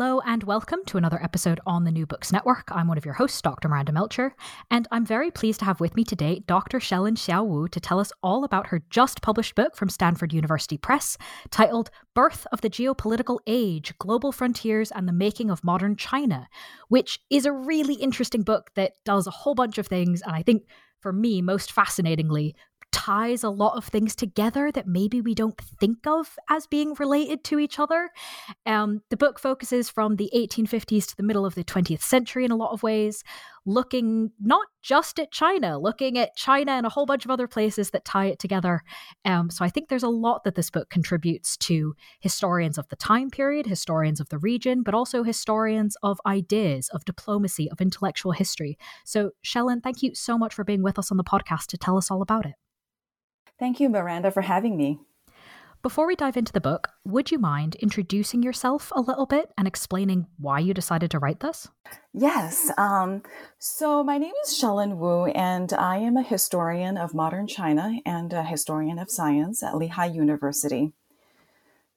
Hello and welcome to another episode on the New Books Network. I'm one of your hosts, Dr. Miranda Melcher, and I'm very pleased to have with me today Dr. Shellen Xiao Wu to tell us all about her just published book from Stanford University Press titled Birth of the Geopolitical Age Global Frontiers and the Making of Modern China, which is a really interesting book that does a whole bunch of things, and I think for me, most fascinatingly, ties a lot of things together that maybe we don't think of as being related to each other. Um, the book focuses from the 1850s to the middle of the 20th century in a lot of ways, looking not just at China, looking at China and a whole bunch of other places that tie it together. Um, so I think there's a lot that this book contributes to historians of the time period, historians of the region, but also historians of ideas, of diplomacy, of intellectual history. So, Shellen, thank you so much for being with us on the podcast to tell us all about it. Thank you, Miranda, for having me. Before we dive into the book, would you mind introducing yourself a little bit and explaining why you decided to write this? Yes. Um, so, my name is Shellen Wu, and I am a historian of modern China and a historian of science at Lehigh University.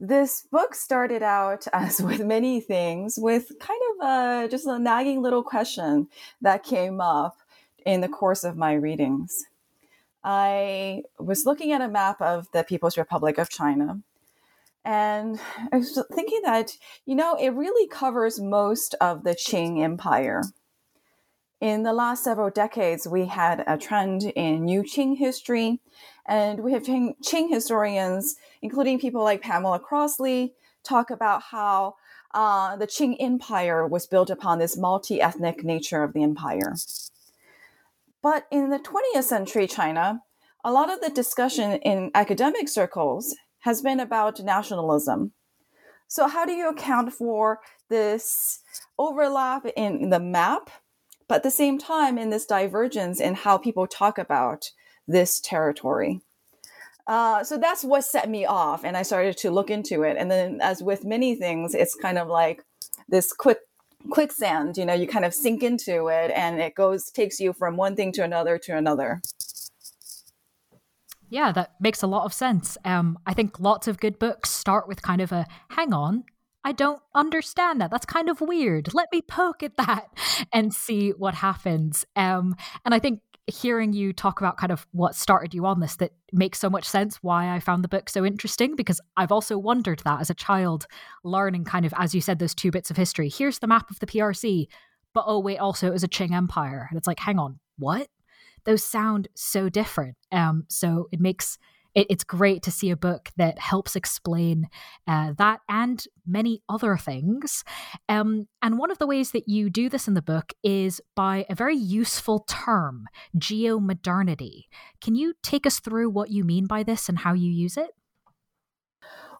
This book started out, as with many things, with kind of a, just a nagging little question that came up in the course of my readings. I was looking at a map of the People's Republic of China. And I was thinking that, you know, it really covers most of the Qing Empire. In the last several decades, we had a trend in New Qing history, and we have Qing, Qing historians, including people like Pamela Crossley, talk about how uh, the Qing Empire was built upon this multi ethnic nature of the empire. But in the 20th century China, a lot of the discussion in academic circles has been about nationalism. So, how do you account for this overlap in the map, but at the same time in this divergence in how people talk about this territory? Uh, so that's what set me off, and I started to look into it. And then, as with many things, it's kind of like this quick quicksand you know you kind of sink into it and it goes takes you from one thing to another to another yeah that makes a lot of sense um i think lots of good books start with kind of a hang on I don't understand that. That's kind of weird. Let me poke at that and see what happens. Um, and I think hearing you talk about kind of what started you on this that makes so much sense why I found the book so interesting because I've also wondered that as a child learning kind of as you said those two bits of history. Here's the map of the PRC but oh wait also it was a Qing empire. And it's like hang on what? Those sound so different. Um so it makes it, it's great to see a book that helps explain uh, that and many other things. Um, and one of the ways that you do this in the book is by a very useful term, geomodernity. Can you take us through what you mean by this and how you use it?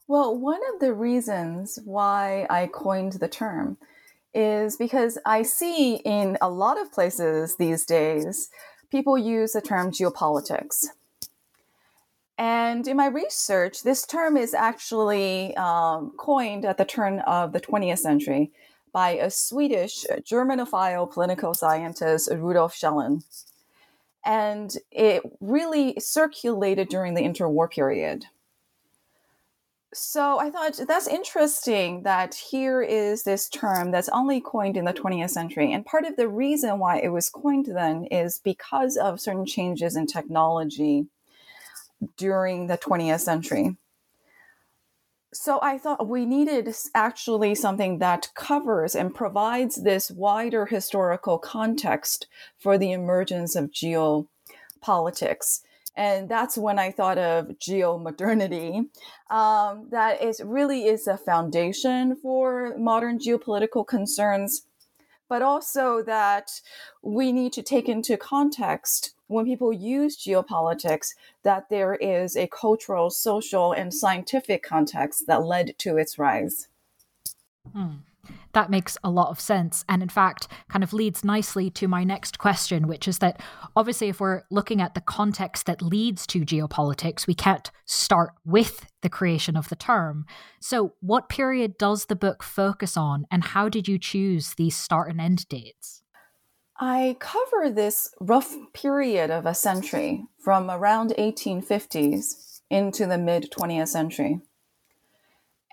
Well, one of the reasons why I coined the term is because I see in a lot of places these days people use the term geopolitics. And in my research, this term is actually um, coined at the turn of the 20th century by a Swedish Germanophile political scientist, Rudolf Kjellén. And it really circulated during the interwar period. So I thought that's interesting that here is this term that's only coined in the 20th century. And part of the reason why it was coined then is because of certain changes in technology during the 20th century. So I thought we needed actually something that covers and provides this wider historical context for the emergence of geopolitics. And that's when I thought of geomodernity. Um, that is really is a foundation for modern geopolitical concerns, but also that we need to take into context when people use geopolitics that there is a cultural, social, and scientific context that led to its rise. Hmm. That makes a lot of sense. And in fact, kind of leads nicely to my next question, which is that obviously, if we're looking at the context that leads to geopolitics, we can't start with the creation of the term. So, what period does the book focus on, and how did you choose these start and end dates? I cover this rough period of a century from around 1850s into the mid 20th century.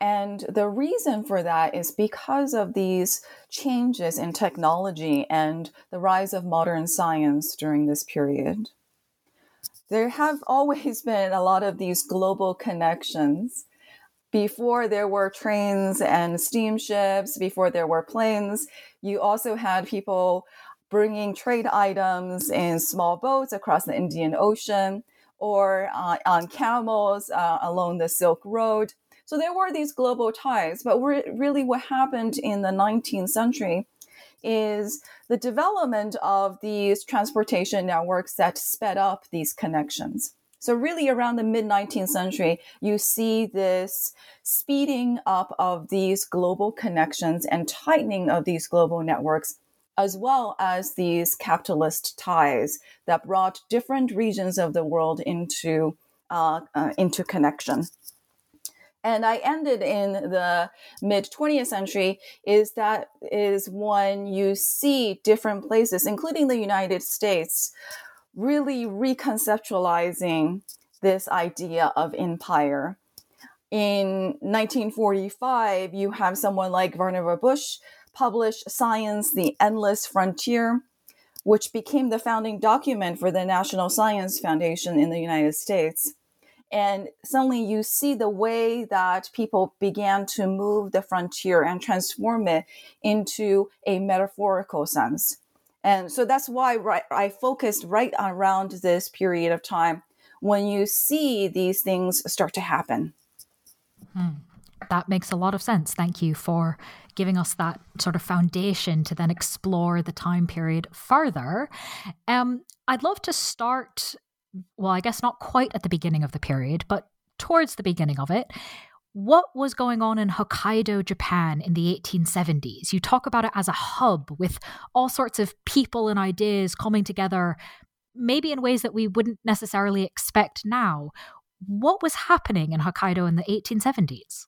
And the reason for that is because of these changes in technology and the rise of modern science during this period. There have always been a lot of these global connections. Before there were trains and steamships, before there were planes, you also had people bringing trade items in small boats across the Indian Ocean or uh, on camels uh, along the Silk Road. So there were these global ties, but really what happened in the 19th century is the development of these transportation networks that sped up these connections. So, really, around the mid 19th century, you see this speeding up of these global connections and tightening of these global networks as well as these capitalist ties that brought different regions of the world into uh, uh, into connection. And I ended in the mid 20th century is that is when you see different places, including the United States, really reconceptualizing this idea of empire. In 1945, you have someone like Vannevar Bush publish Science, the Endless Frontier, which became the founding document for the National Science Foundation in the United States. And suddenly you see the way that people began to move the frontier and transform it into a metaphorical sense. And so that's why I focused right around this period of time when you see these things start to happen. Hmm. That makes a lot of sense. Thank you for giving us that sort of foundation to then explore the time period further. Um, I'd love to start, well, I guess not quite at the beginning of the period, but towards the beginning of it. What was going on in Hokkaido, Japan in the 1870s? You talk about it as a hub with all sorts of people and ideas coming together, maybe in ways that we wouldn't necessarily expect now. What was happening in Hokkaido in the 1870s?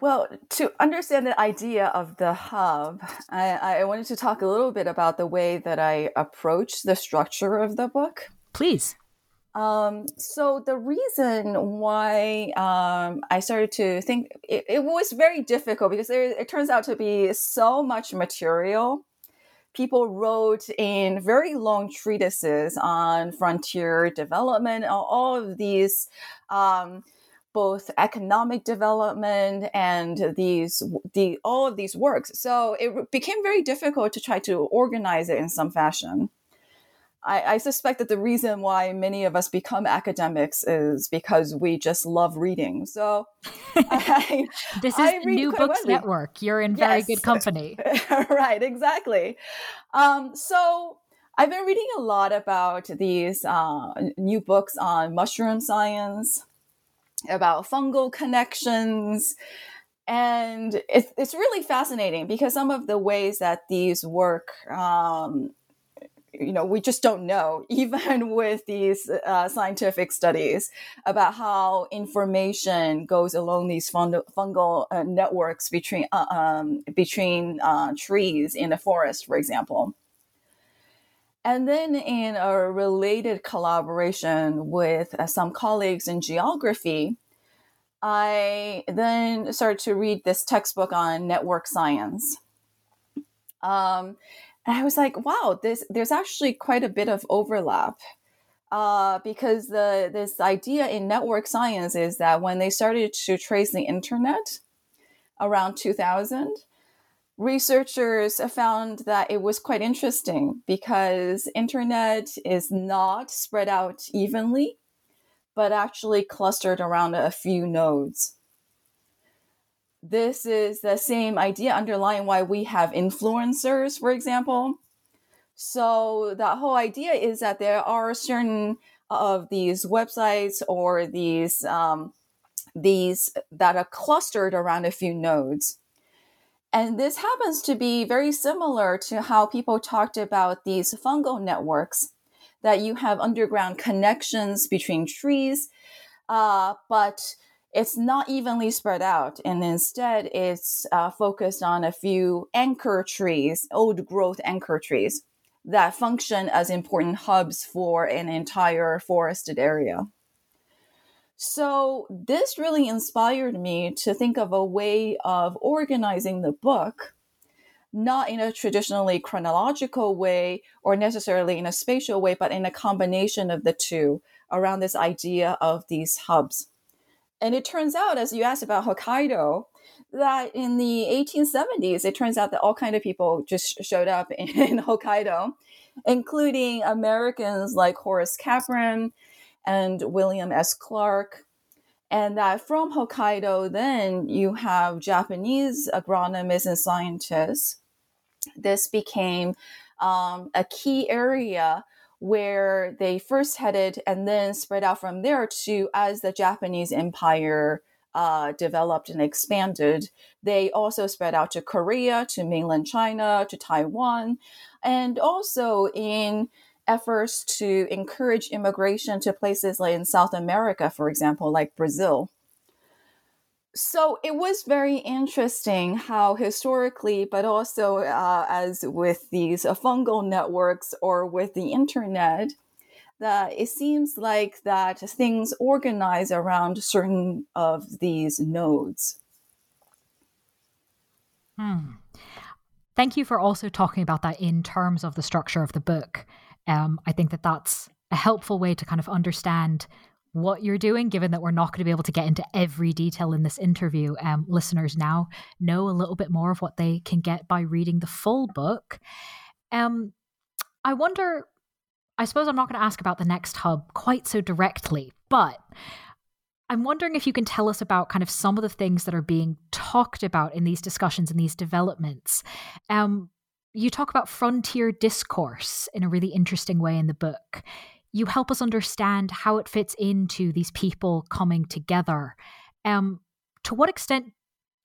Well, to understand the idea of the hub, I, I, wanted to talk a little bit about the way that I approach the structure of the book. Please. Um, so the reason why um, I started to think it, it, was very difficult because there, it turns out to be so much material. People wrote in very long treatises on frontier development, all of these. Um, both economic development and these the all of these works. So it became very difficult to try to organize it in some fashion. I, I, suspect that the reason why many of us become academics is because we just love reading. So I, this is I the New Books widely. Network. You're in very yes. good company. right, exactly. Um, so I've been reading a lot about these uh, new books on mushroom science, about fungal connections. And it's, it's really fascinating because some of the ways that these work um, you know we just don't know even with these uh, scientific studies about how information goes along these fungal uh, networks between uh, um, between uh, trees in the forest for example. And then in a related collaboration with uh, some colleagues in geography i then started to read this textbook on network science. Um, and I was like, wow, this there's actually quite a bit of overlap. Uh, because the this idea in network science is that when they started to trace the internet around 2000, researchers found that it was quite interesting because internet is not spread out evenly, but actually clustered around a few nodes this is the same idea underlying why we have influencers, for example. So that whole idea is that there are certain of these websites or these um, these that are clustered around a few nodes. And this happens to be very similar to how people talked about these fungal networks that you have underground connections between trees, uh, but it's not evenly spread out and instead it's uh, focused on a few anchor trees old growth anchor trees that function as important hubs for an entire forested area. So this really inspired me to think of a way of organizing the book not in a traditionally chronological way or necessarily in a spatial way but in a combination of the two around this idea of these hubs and it turns out, as you asked about Hokkaido, that in the 1870s, it turns out that all kind of people just showed up in, Hokkaido, including Americans like Horace Capron and William S. Clark. And that from Hokkaido, then you have Japanese agronomists and scientists. This became um, a key area where they first headed and then spread out from there to as the Japanese empire uh, developed and expanded. They also spread out to Korea, to mainland China, to Taiwan, and also in efforts to encourage immigration to places like in South America, for example, like Brazil so it was very interesting how historically, but also uh, as with these uh, fungal networks or with the internet, that it seems like that things organize around certain of these nodes. Hmm. Thank you for also talking about that in terms of the structure of the book. Um, I think that that's a helpful way to kind of understand what you're doing, given that we're not going to be able to get into every detail in this interview. Um, listeners now know a little bit more of what they can get by reading the full book. Um, I wonder, I suppose I'm not going to ask about the next hub quite so directly, but I'm wondering if you can tell us about kind of some of the things that are being talked about in these discussions and these developments. Um, you talk about frontier discourse in a really interesting way in the book you help us understand how it fits into these people coming together. Um, to what extent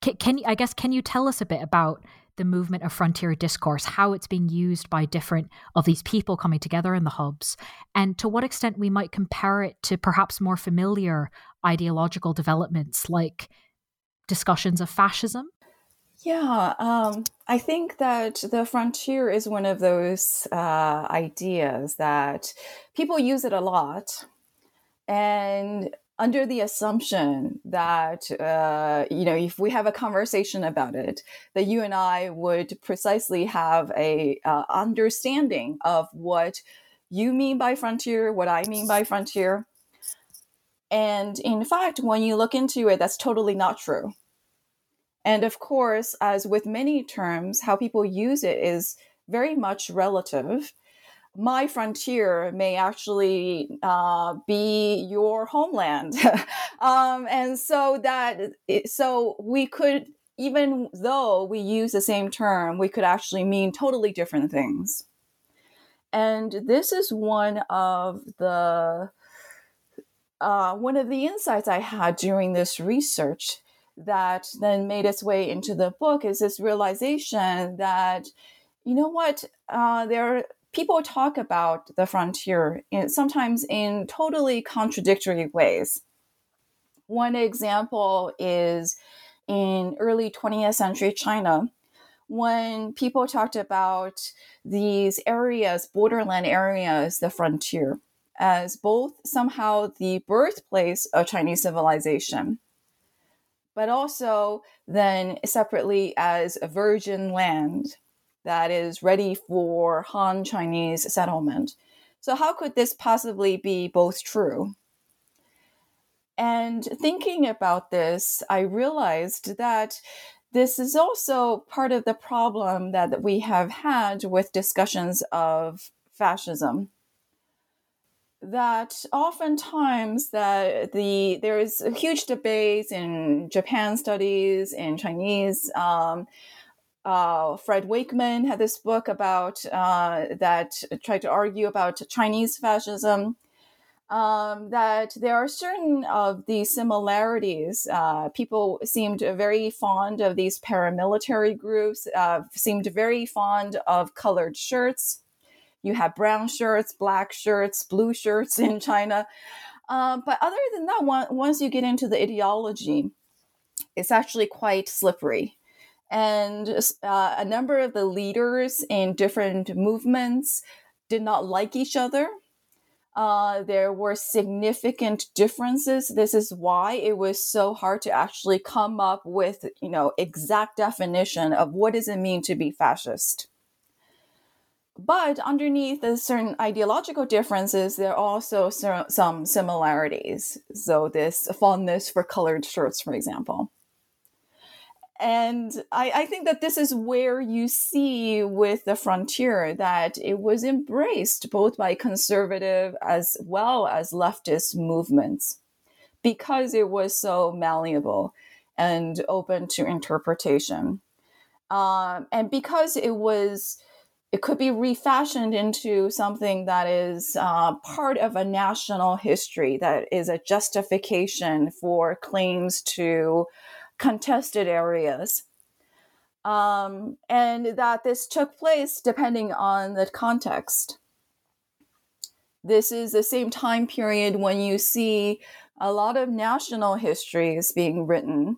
can, can I guess can you tell us a bit about the movement of frontier discourse, how it's being used by different of these people coming together in the hubs, and to what extent we might compare it to perhaps more familiar ideological developments like discussions of fascism? Yeah, um, I think that the frontier is one of those uh, ideas that people use it a lot. And under the assumption that, uh, you know, if we have a conversation about it, that you and I would precisely have a uh, understanding of what you mean by frontier, what I mean by frontier. And in fact, when you look into it, that's totally not true and of course, as with many terms, how people use it is very much relative. My frontier may actually uh, be your homeland, um, and so that so we could even though we use the same term, we could actually mean totally different things. And this is one of the uh, one of the insights I had during this research that then made its way into the book is this realization that you know what uh, there people talk about the frontier in, sometimes in totally contradictory ways. One example is in early 20th century China, when people talked about these areas, borderland areas, the frontier, as both somehow the birthplace of Chinese civilization, but also then separately as a virgin land that is ready for Han Chinese settlement. So, how could this possibly be both true? And thinking about this, I realized that this is also part of the problem that we have had with discussions of fascism that oftentimes that the there is a huge debate in Japan studies in Chinese. Um, uh, Fred Wakeman had this book about uh, that tried to argue about Chinese fascism. Um, that there are certain of these similarities. Uh, people seemed very fond of these paramilitary groups. Uh, seemed very fond of colored shirts. You have brown shirts, black shirts, blue shirts in China. Uh, but other than that, one, once you get into the ideology, it's actually quite slippery. And uh, a number of the leaders in different movements did not like each other. Uh, there were significant differences. This is why it was so hard to actually come up with, you know, exact definition of what does it mean to be fascist. But underneath the certain ideological differences, there are also some similarities. So, this fondness for colored shirts, for example. And I, I, think that this is where you see with the frontier that it was embraced both by conservative as well as leftist movements because it was so malleable and open to interpretation. Um, and because it was it could be refashioned into something that is uh, part of a national history that is a justification for claims to contested areas. Um, and that this took place depending on the context. This is the same time period when you see a lot of national histories being written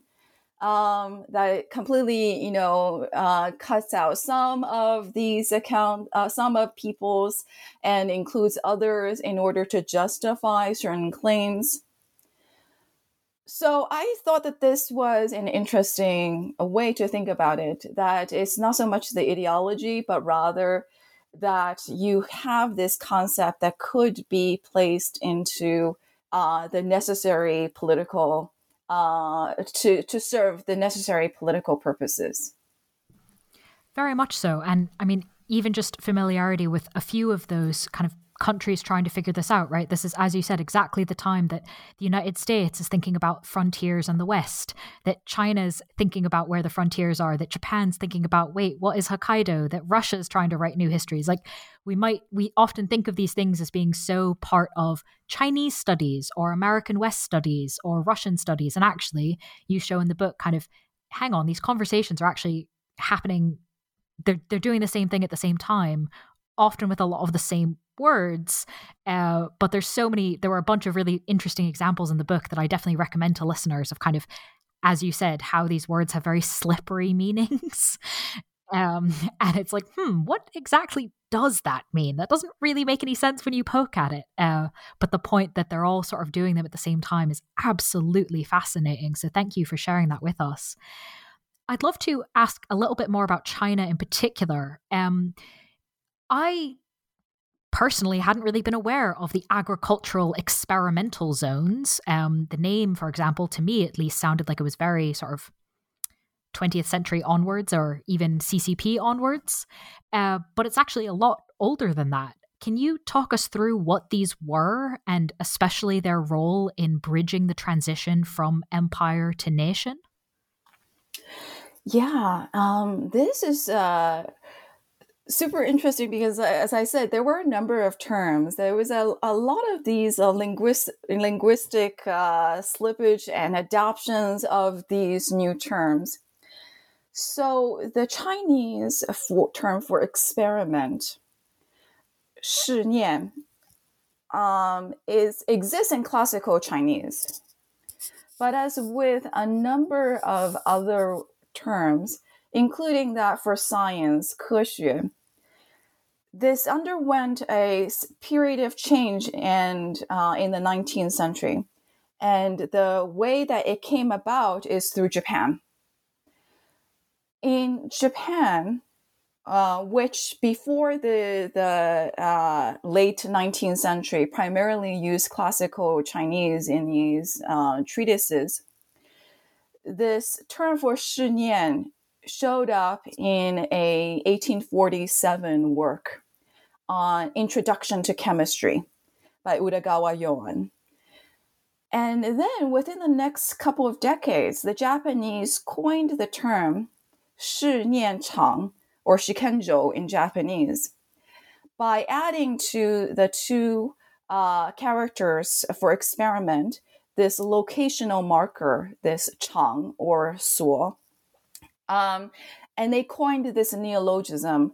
um, that completely, you know, uh, cuts out some of these account, uh, some of people's, and includes others in order to justify certain claims. So I thought that this was an interesting way to think about it. That it's not so much the ideology, but rather that you have this concept that could be placed into uh, the necessary political uh, to to serve the necessary political purposes. Very much so, and I mean, even just familiarity with a few of those kind of countries trying to figure this out, right? This is, as you said, exactly the time that the United States is thinking about frontiers in the West, that China's thinking about where the frontiers are, that Japan's thinking about, wait, what is Hokkaido, that Russia's trying to write new histories. Like, we might, we often think of these things as being so part of Chinese studies or American West studies or Russian studies. And actually, you show in the book kind of, hang on, these conversations are actually happening they're they're doing the same thing at the same time often with a lot of the same words. Uh, but there's so many, there were a bunch of really interesting examples in the book that I definitely recommend to listeners of kind of, as you said, how these words have very slippery meanings. um, and it's like, hmm, what exactly does that mean? That doesn't really make any sense when you poke at it. Uh, but the point that they're all sort of doing them at the same time is absolutely fascinating. So thank you for sharing that with us. I'd love to ask a little bit more about China in particular. Um, I personally hadn't really been aware of the agricultural experimental zones. Um, the name, for example, to me at least sounded like it was very sort of 20th century onwards or even CCP onwards. Uh, but it's actually a lot older than that. Can you talk us through what these were and especially their role in bridging the transition from empire to nation? Yeah, um, this is. Uh super interesting because uh, as i said there were a number of terms there was a, a lot of these uh, linguist, linguistic uh, slippage and adoptions of these new terms so the chinese for, term for experiment shi yan um, is exists in classical Chinese. But as with a number of other terms, including that for science, 科学, this underwent a period of change and uh, in the 19th century. And the way that it came about is through Japan. In Japan, uh, which before the the uh, late 19th century primarily used classical Chinese in these uh, treatises. This term for shi yan showed up in a 1847 work on Introduction to Chemistry by Udagawa Yoan. And then within the next couple of decades, the Japanese coined the term shi yan chang or shikenjo in Japanese, by adding to the two uh, characters for experiment this locational marker, this chang or suo. Um, and they coined this neologism.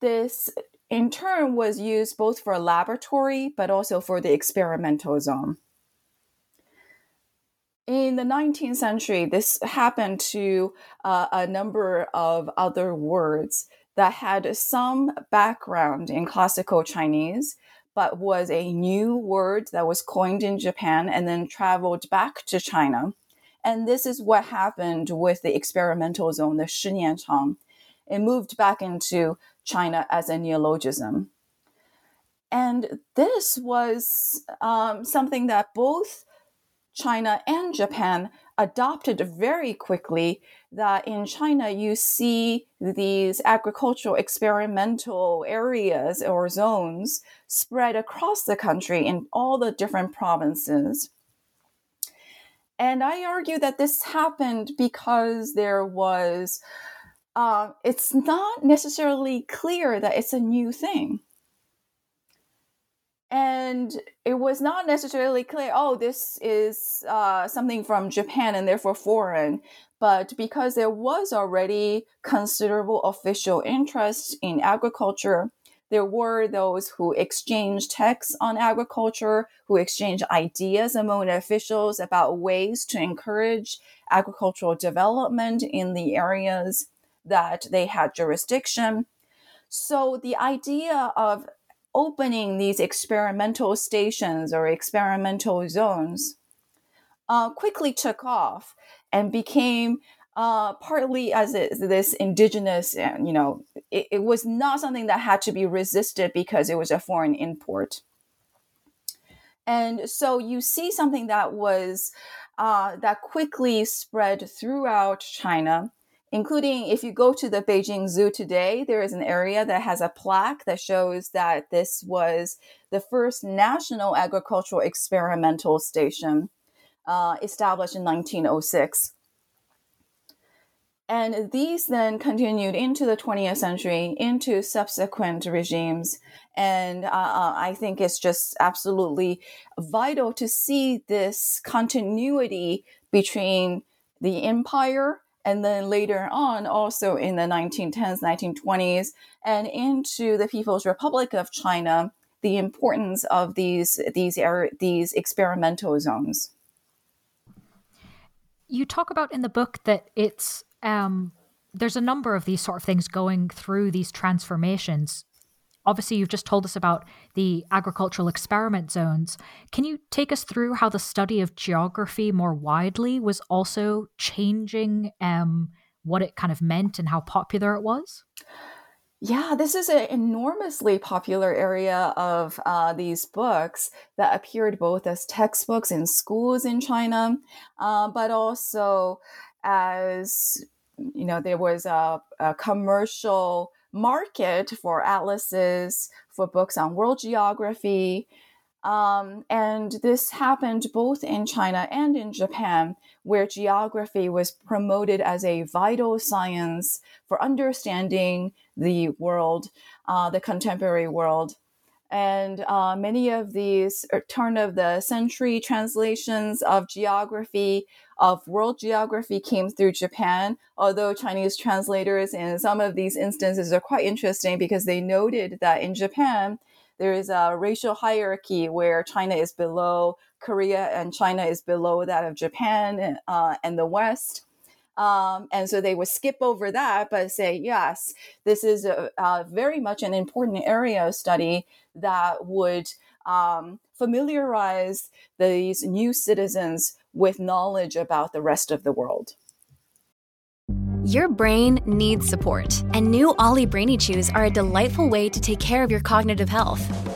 This, in turn, was used both for a laboratory but also for the experimental zone. In the 19th century, this happened to uh, a number of other words that had some background in classical Chinese, but was a new word that was coined in Japan and then traveled back to China. And this is what happened with the experimental zone, the Shiyanchang. It moved back into China as a neologism. And this was um, something that both China and Japan adopted very quickly that in China you see these agricultural experimental areas or zones spread across the country in all the different provinces. And I argue that this happened because there was, uh, it's not necessarily clear that it's a new thing. And it was not necessarily clear oh this is uh, something from japan and therefore foreign. But because there was already considerable official interest in agriculture there were those who exchanged texts on agriculture who exchanged ideas among officials about ways to encourage agricultural development in the areas that they had jurisdiction. So the idea of opening these experimental stations or experimental zones uh, quickly took off and became uh, partly as it, this indigenous, you know, it, it, was not something that had to be resisted because it was a foreign import. And so you see something that was uh, that quickly spread throughout China including if you go to the Beijing Zoo today, there is an area that has a plaque that shows that this was the first national agricultural experimental station uh, established in 1906. And these then continued into the 20th century, into subsequent regimes. And uh, uh, I think it's just absolutely vital to see this continuity between the empire and then later on also in the 1910s 1920s and into the people's republic of china the importance of these these these experimental zones you talk about in the book that it's um, there's a number of these sort of things going through these transformations obviously you've just told us about the agricultural experiment zones. Can you take us through how the study of geography more widely was also changing um, what it kind of meant and how popular it was? Yeah, this is an enormously popular area of uh, these books that appeared both as textbooks in schools in China, uh, but also as you know, there was a, a commercial market for atlases, for books on world geography. Um, and this happened both in China and in Japan, where geography was promoted as a vital science for understanding the world, uh, the contemporary world. And uh, many of these er, turn of the century translations of geography, of world geography, came through Japan. Although Chinese translators in some of these instances are quite interesting because they noted that in Japan, there is a racial hierarchy where China is below Korea and China is below that of Japan uh, and the West. Um, and so they would skip over that, but say, yes, this is a, a very much an important area of study that would um, familiarize these new citizens with knowledge about the rest of the world. Your brain needs support, and new Ollie Brainy Chews are a delightful way to take care of your cognitive health.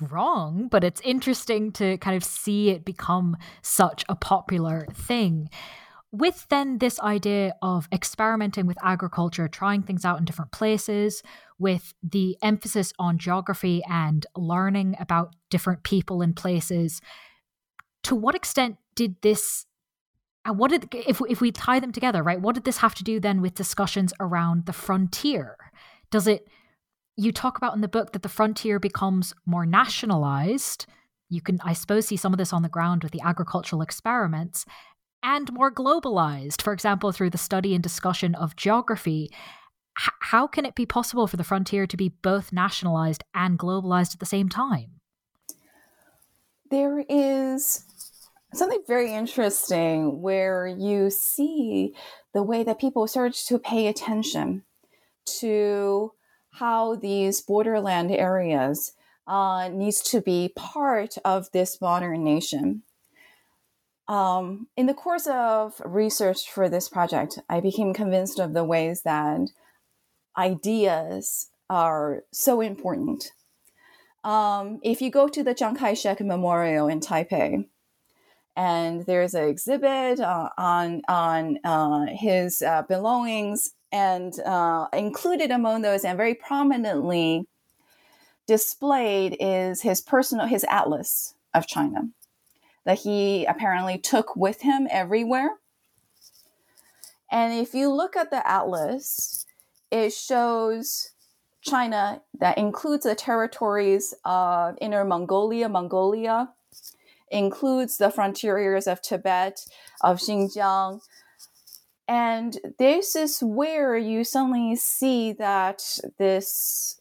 wrong, but it's interesting to kind of see it become such a popular thing. With then this idea of experimenting with agriculture, trying things out in different places, with the emphasis on geography and learning about different people and places, to what extent did this and uh, what did if if we tie them together, right? What did this have to do then with discussions around the frontier? Does it you talk about in the book that the frontier becomes more nationalized. You can, I suppose, see some of this on the ground with the agricultural experiments and more globalized, for example, through the study and discussion of geography. H- how can it be possible for the frontier to be both nationalized and globalized at the same time? There is something very interesting where you see the way that people start to pay attention to how these borderland areas uh, needs to be part of this modern nation. Um, in the course of research for this project, I became convinced of the ways that ideas are so important. Um, if you go to the Chiang Kai shek Memorial in Taipei, and there's an exhibit uh, on on uh, his uh, belongings, and uh, included among those and very prominently displayed is his personal his atlas of China that he apparently took with him everywhere. And if you look at the atlas, it shows China that includes the territories of Inner Mongolia, Mongolia, includes the frontier areas of Tibet, of Xinjiang, and this is where you suddenly see that this,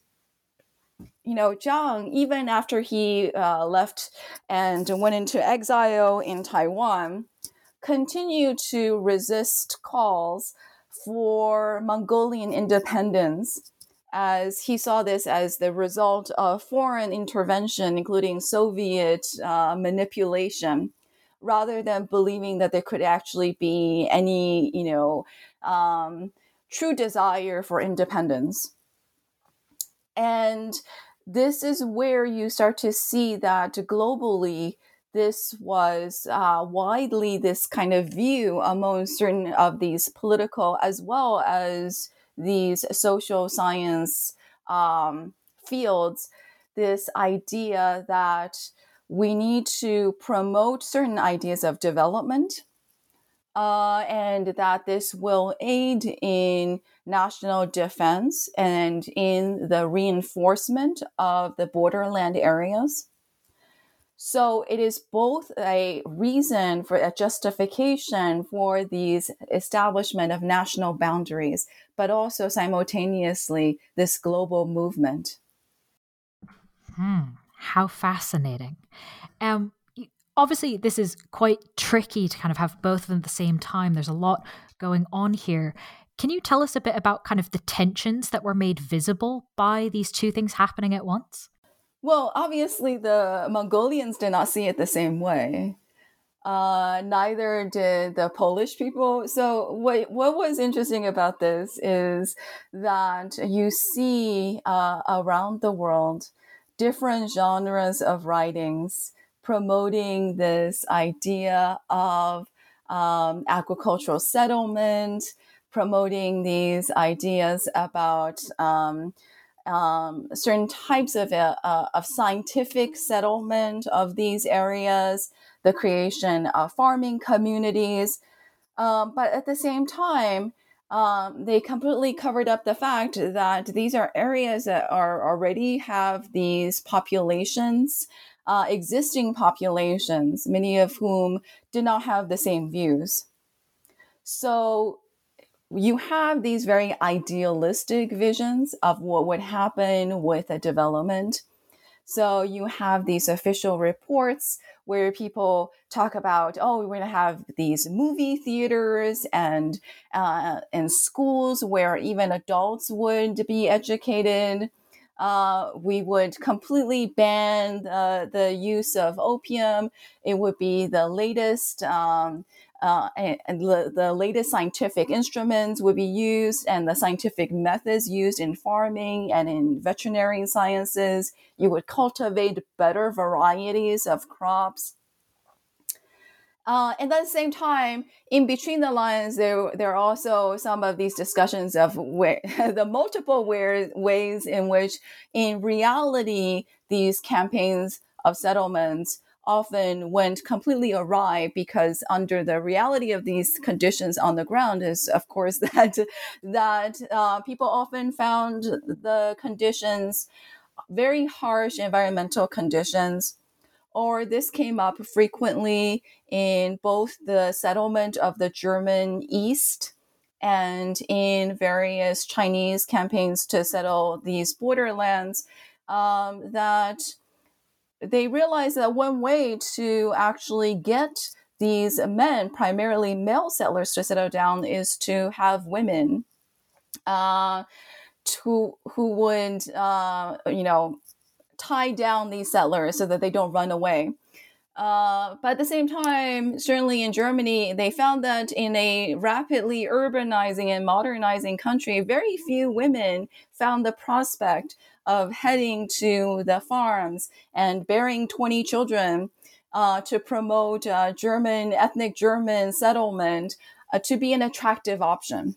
you know, Chiang, even after he uh, left and went into exile in Taiwan, continued to resist calls for Mongolian independence as he saw this as the result of foreign intervention, including Soviet uh, manipulation rather than believing that there could actually be any, you know, um, true desire for independence. And this is where you start to see that globally, this was uh, widely this kind of view among certain of these political as well as these social science um, fields. This idea that we need to promote certain ideas of development uh, and that this will aid in national defense and in the reinforcement of the borderland areas. So it is both a reason for a justification for these establishment of national boundaries, but also simultaneously this global movement. Hmm. How fascinating. Um, obviously, this is quite tricky to kind of have both of them at the same time. There's a lot going on here. Can you tell us a bit about kind of the tensions that were made visible by these two things happening at once? Well, obviously, the Mongolians did not see it the same way. Uh, neither did the Polish people. So, what what was interesting about this is that you see uh, around the world different genres of writings promoting this idea of um, agricultural settlement, promoting these ideas about um, um, certain types of, uh, uh, of scientific settlement of these areas, the creation of farming communities. Um, but at the same time, um, they completely covered up the fact that these are areas that are already have these populations, uh, existing populations, many of whom did not have the same views. So you have these very idealistic visions of what would happen with a development. So you have these official reports where people talk about, oh, we're going to have these movie theaters and uh, and schools where even adults would be educated. Uh, we would completely ban uh, the use of opium. It would be the latest um, uh, and, the, the, latest scientific instruments would be used and the scientific methods used in farming and in veterinary sciences. You would cultivate better varieties of crops. Uh, and at the same time, in between the lines, there, there are also some of these discussions of where, the multiple where, ways in which, in reality, these campaigns of settlements often went completely awry because under the reality of these conditions on the ground is of course that that uh, people often found the conditions very harsh environmental conditions or this came up frequently in both the settlement of the German East and in various Chinese campaigns to settle these borderlands um, that they realized that one way to actually get these men, primarily male settlers, to settle down is to have women uh, to, who would, uh, you know, tie down these settlers so that they don't run away. Uh, but at the same time, certainly in Germany, they found that in a rapidly urbanizing and modernizing country, very few women found the prospect of heading to the farms and bearing 20 children uh, to promote uh, German, ethnic German settlement uh, to be an attractive option.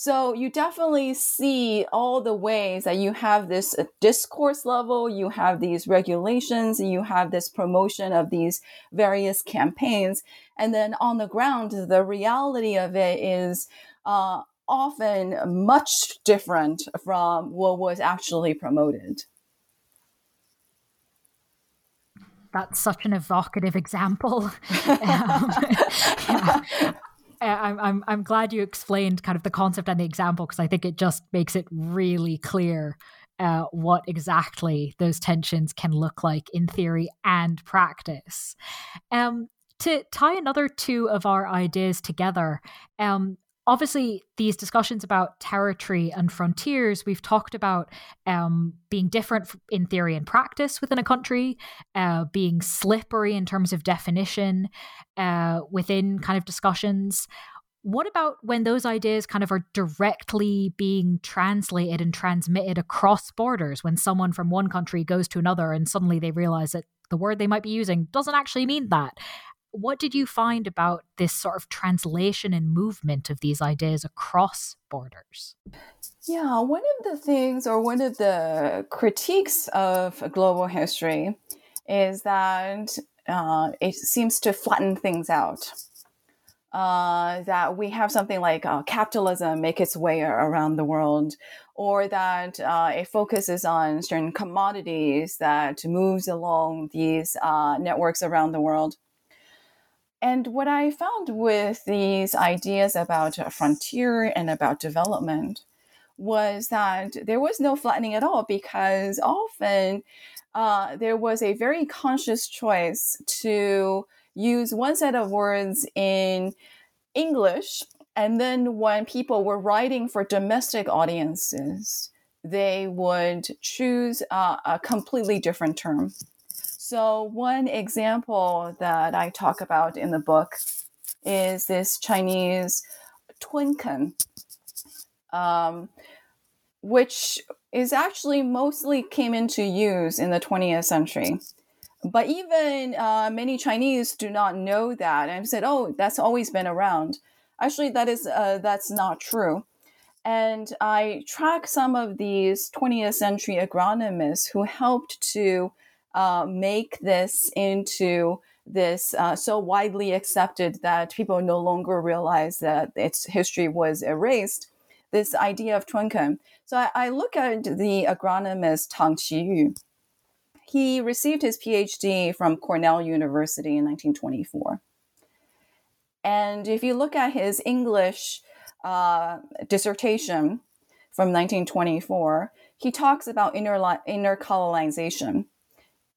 So you definitely see all the ways that you have this uh, discourse level, you have these regulations, you have this promotion of these various campaigns. And then on the ground, the reality of it is uh, often much different from what was actually promoted. That's such an evocative example. um, yeah. I'm, I'm, I'm glad you explained kind of the concept and the example because I think it just makes it really clear uh, what exactly those tensions can look like in theory and practice. Um, to tie another two of our ideas together, um, obviously these discussions about territory and frontiers we've talked about um, being different in theory and practice within a country uh, being slippery in terms of definition uh, within kind of discussions. What about when those ideas kind of are directly being translated and transmitted across borders when someone from one country goes to another and suddenly they realize that the word they might be using doesn't actually mean that what did you find about this sort of translation and movement of these ideas across borders? Yeah, one of the things or one of the critiques of global history is that uh, it seems to flatten things out. Uh, that we have something like uh, capitalism make its way around the world, or that uh, it focuses on certain commodities that moves along these uh, networks around the world. And what I found with these ideas about frontier and about development was that there was no flattening at all because often uh, there was a very conscious choice to use one set of words in English. And then when people were writing for domestic audiences, they would choose uh, a completely different term. So, one example that I talk about in the book is this Chinese tunken, um, which is actually mostly came into use in the 20th century. but even uh, many Chinese do not know that and said, "Oh, that's always been around." Actually, that is uh, that's not true. And I track some of these 20th century agronomists who helped to uh, make this into this uh, so widely accepted that people no longer realize that its history was erased. This idea of Tunken. So I, I look at the agronomist Tang Qiyu. He received his PhD from Cornell University in 1924. And if you look at his English uh, dissertation from 1924, he talks about inner, inner colonization.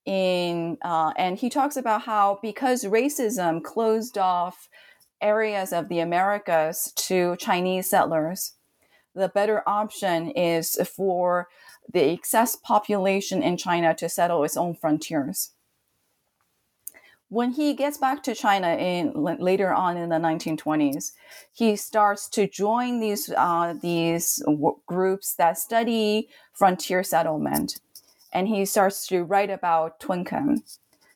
In, uh, and he talks about how because racism closed off areas of the Americas to Chinese settlers, the better option is for the excess population in China to settle its own frontiers. When he gets back to China in later on in the 1920s, he starts to join these uh, these w- groups that study frontier settlement, and he starts to write about Tunken.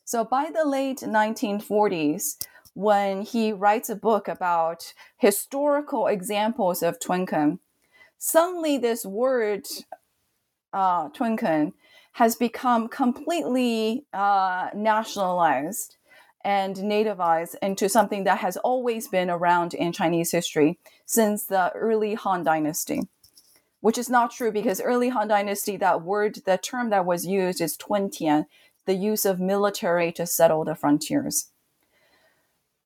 So by the late 1940s, when he writes a book about historical examples of Tunken, suddenly this word uh, Tunken has become completely uh, nationalized and nativized into something that has always been around in Chinese history since the early Han Dynasty. Which is not true because early Han Dynasty, that word, the term that was used is Tuntian, the use of military to settle the frontiers.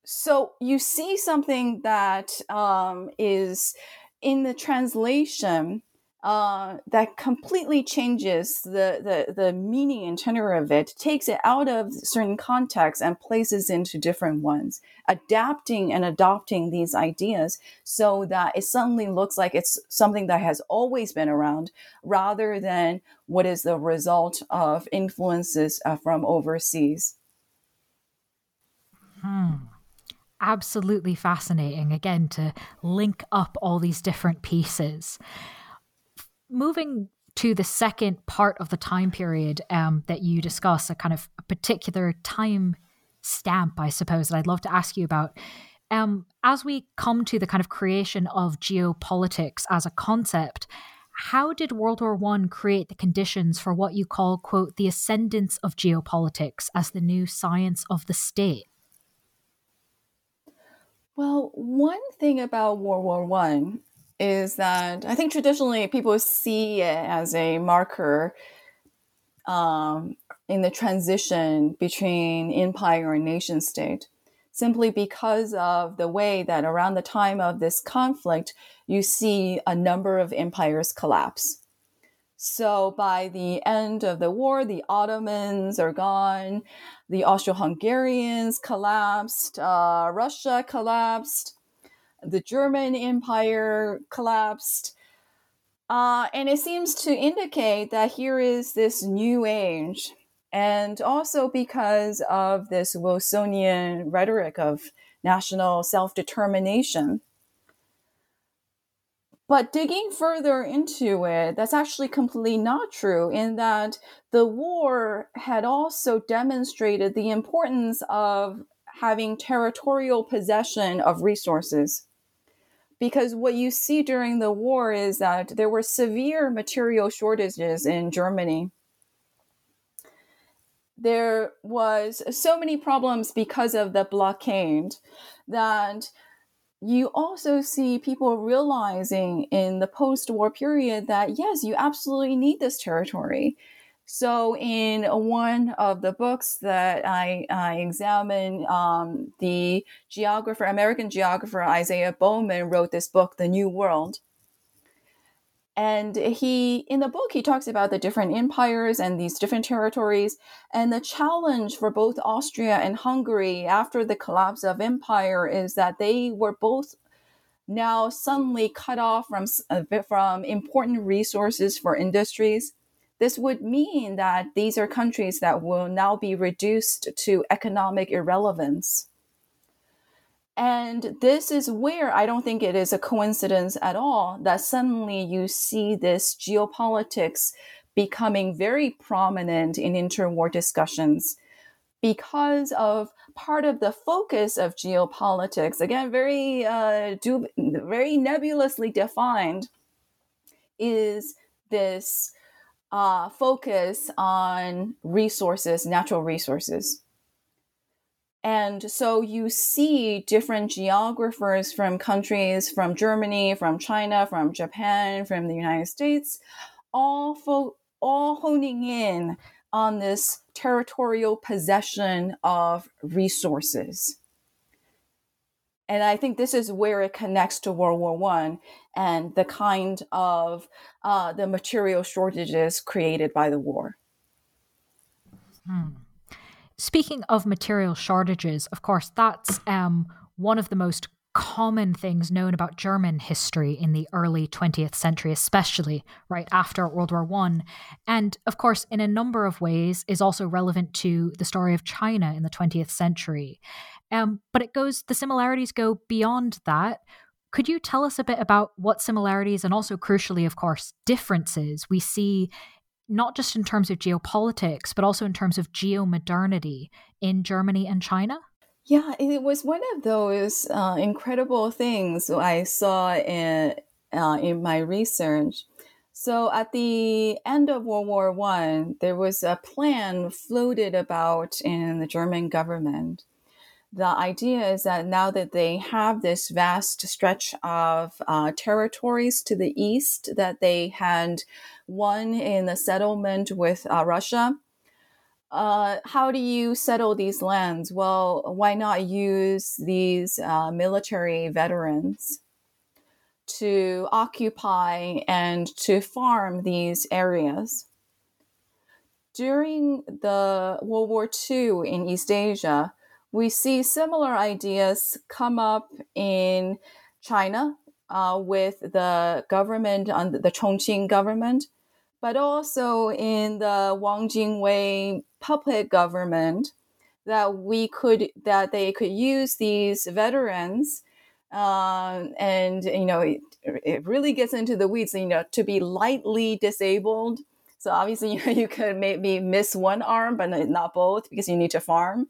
So you see something that um, is in the translation uh, that completely changes the, the, the meaning and tenor of it, takes it out of certain contexts and places into different ones, adapting and adopting these ideas so that it suddenly looks like it's something that has always been around rather than what is the result of influences uh, from overseas. Hmm absolutely fascinating again to link up all these different pieces moving to the second part of the time period um, that you discuss, a kind of a particular time stamp, I suppose, that I'd love to ask you about. Um, as we come to the kind of creation of geopolitics as a concept, how did World War One create the conditions for what you call, quote, the ascendance of geopolitics as the new science of the state? Well, one thing about World War One is that I think traditionally people see it as a marker um, in the transition between empire and nation state, simply because of the way that around the time of this conflict, you see a number of empires collapse. So by the end of the war, the Ottomans are gone, the Austro-Hungarians collapsed, uh, Russia collapsed, the German Empire collapsed. Uh, and it seems to indicate that here is this new age. And also because of this Wilsonian rhetoric of national self determination. But digging further into it, that's actually completely not true, in that the war had also demonstrated the importance of having territorial possession of resources because what you see during the war is that there were severe material shortages in Germany. There was so many problems because of the blockade that you also see people realizing in the post-war period that yes, you absolutely need this territory. So, in one of the books that I, I examine, um, the geographer, American geographer Isaiah Bowman wrote this book, The New World. And he, in the book, he talks about the different empires and these different territories. And the challenge for both Austria and Hungary after the collapse of empire is that they were both now suddenly cut off from, uh, from important resources for industries this would mean that these are countries that will now be reduced to economic irrelevance. And this is where I don't think it is a coincidence at all that suddenly you see this geopolitics becoming very prominent in interwar discussions. because of part of the focus of geopolitics, again, very, uh, do, very nebulously defined, is this uh, focus on resources, natural resources. And so you see different geographers from countries from Germany, from China, from Japan, from the United States, all fo- all honing in on this territorial possession of resources. And I think this is where it connects to World War One and the kind of uh, the material shortages created by the war. Hmm. Speaking of material shortages, of course, that's um, one of the most common things known about German history in the early 20th century, especially right after World War One, and of course, in a number of ways, is also relevant to the story of China in the 20th century. Um, but it goes, the similarities go beyond that. Could you tell us a bit about what similarities and also, crucially, of course, differences we see not just in terms of geopolitics, but also in terms of geomodernity in Germany and China? Yeah, it was one of those uh, incredible things I saw in uh, in my research. So at the end of World War One, there was a plan floated about in the German government. The idea is that now that they have this vast stretch of uh, territories to the east that they had won in the settlement with uh, Russia, uh, how do you settle these lands? Well, why not use these uh, military veterans to occupy and to farm these areas? During the World War II in East Asia, we see similar ideas come up in China uh, with the government, on the Chongqing government, but also in the Wang Jingwei puppet government that we could that they could use these veterans um, and you know it, it, really gets into the weeds you know to be lightly disabled. So obviously you, you could maybe miss one arm but not both because you need to farm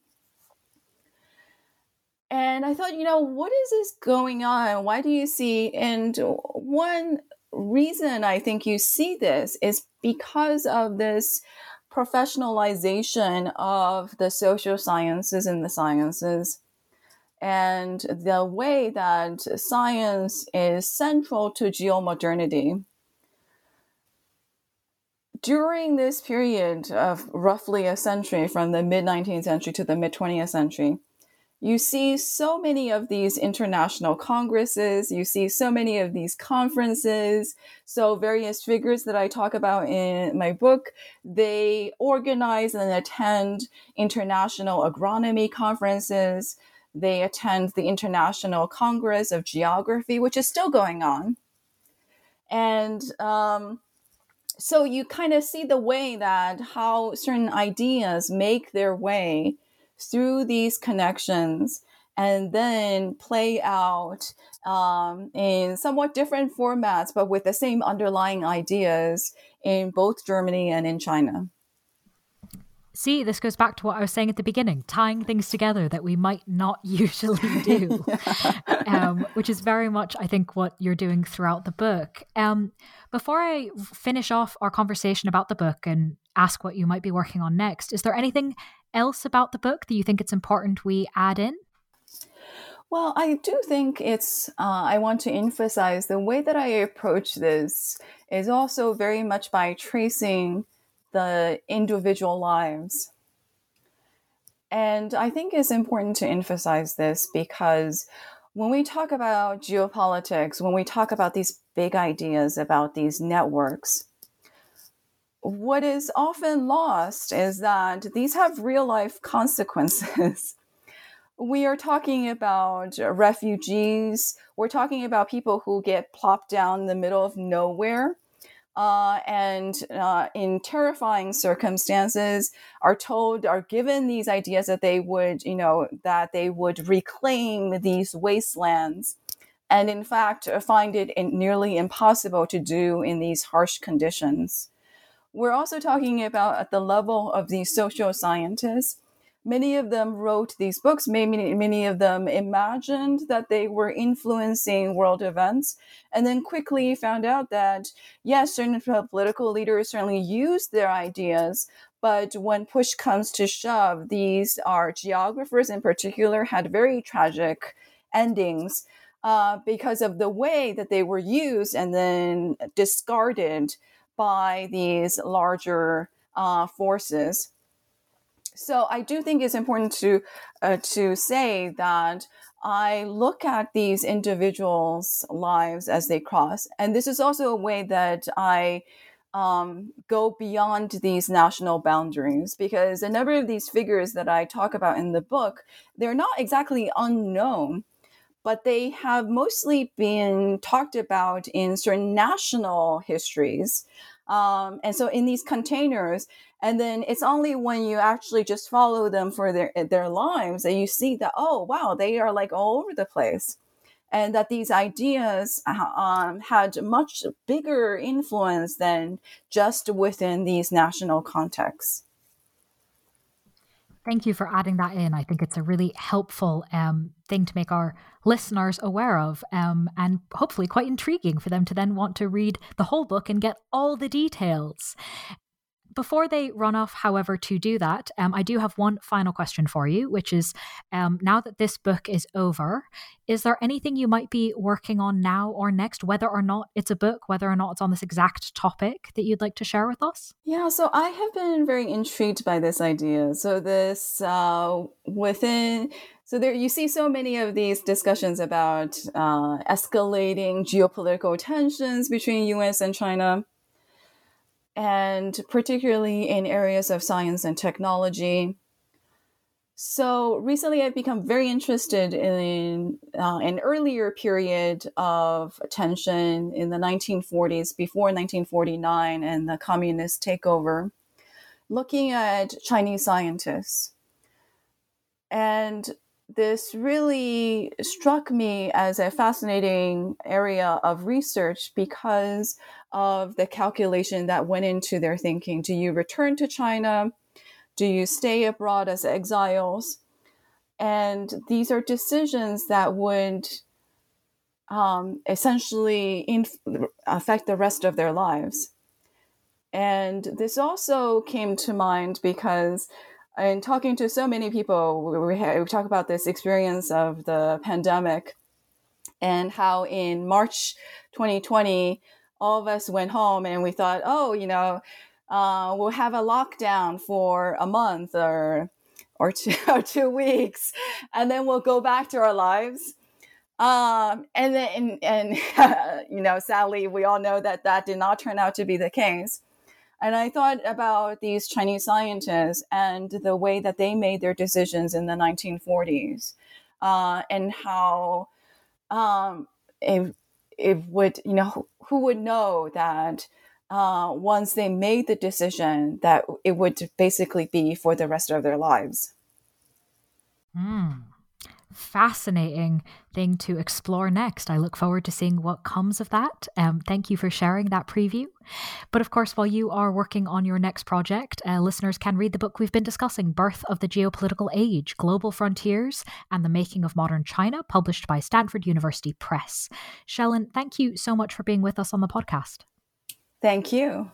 and i thought you know what is this going on why do you see and one reason I think you see this is because of this professionalization of the social sciences and the sciences and the way that science is central to geomodernity. During this period of roughly a century, from the mid 19th century to the mid 20th century, you see so many of these international congresses, you see so many of these conferences. So, various figures that I talk about in my book, they organize and attend international agronomy conferences. They attend the International Congress of Geography, which is still going on. And um, so you kind of see the way that how certain ideas make their way through these connections and then play out um, in somewhat different formats, but with the same underlying ideas in both Germany and in China. See, this goes back to what I was saying at the beginning, tying things together that we might not usually do, um, which is very much, I think, what you're doing throughout the book. Um, before I finish off our conversation about the book and ask what you might be working on next, is there anything else about the book that you think it's important we add in? Well, I do think it's, uh, I want to emphasize the way that I approach this is also very much by tracing the individual lives. And I think it's important to emphasize this because when we talk about geopolitics, when we talk about these big ideas about these networks, what is often lost is that these have real life consequences. we are talking about refugees, we're talking about people who get plopped down in the middle of nowhere. Uh, and uh, in terrifying circumstances are told are given these ideas that they would you know that they would reclaim these wastelands and in fact find it nearly impossible to do in these harsh conditions we're also talking about at the level of these social scientists many of them wrote these books. Many, many of them imagined that they were influencing world events, and then quickly found out that yes, certain political leaders certainly used their ideas, but when push comes to shove, these are geographers in particular had very tragic endings uh, because of the way that they were used and then discarded by these larger uh, forces. So I do think it's important to uh, to say that I look at these individuals' lives as they cross, and this is also a way that I um, go beyond these national boundaries because a number of these figures that I talk about in the book they're not exactly unknown, but they have mostly been talked about in certain national histories. Um, and so in these containers, and then it's only when you actually just follow them for their their lives that you see that oh wow they are like all over the place. And that these ideas uh, um, had much bigger influence than just within these national contexts Thank you for adding that in. I think it's a really helpful um, thing to make our listeners aware of, um, and hopefully quite intriguing for them to then want to read the whole book and get all the details. Before they run off, however, to do that, um, I do have one final question for you, which is um, now that this book is over, is there anything you might be working on now or next, whether or not it's a book, whether or not it's on this exact topic that you'd like to share with us? Yeah, so I have been very intrigued by this idea. So, this uh, within so there, you see so many of these discussions about uh, escalating geopolitical tensions between U.S. and China and particularly in areas of science and technology. So recently, I've become very interested in uh, an earlier period of tension in the 1940s, before 1949 and the communist takeover, looking at Chinese scientists. And this really struck me as a fascinating area of research because of the calculation that went into their thinking. Do you return to China? Do you stay abroad as exiles? And these are decisions that would um, essentially inf- affect the rest of their lives. And this also came to mind because in talking to so many people, we, we, we talk about this experience of the pandemic and how in March 2020, all of us went home and we thought, oh, you know, uh, we'll have a lockdown for a month or or two or two weeks, and then we'll go back to our lives. Um, and then, and, and you know, sadly, we all know that that did not turn out to be the case. And I thought about these Chinese scientists and the way that they made their decisions in the 1940s, uh, and how um, if it would, you know, who would know that uh, once they made the decision that it would basically be for the rest of their lives. Mm fascinating thing to explore next. I look forward to seeing what comes of that. Um, thank you for sharing that preview. But of course, while you are working on your next project, uh, listeners can read the book we've been discussing Birth of the Geopolitical Age Global Frontiers and the Making of Modern China, published by Stanford University Press. Shellen, thank you so much for being with us on the podcast. Thank you.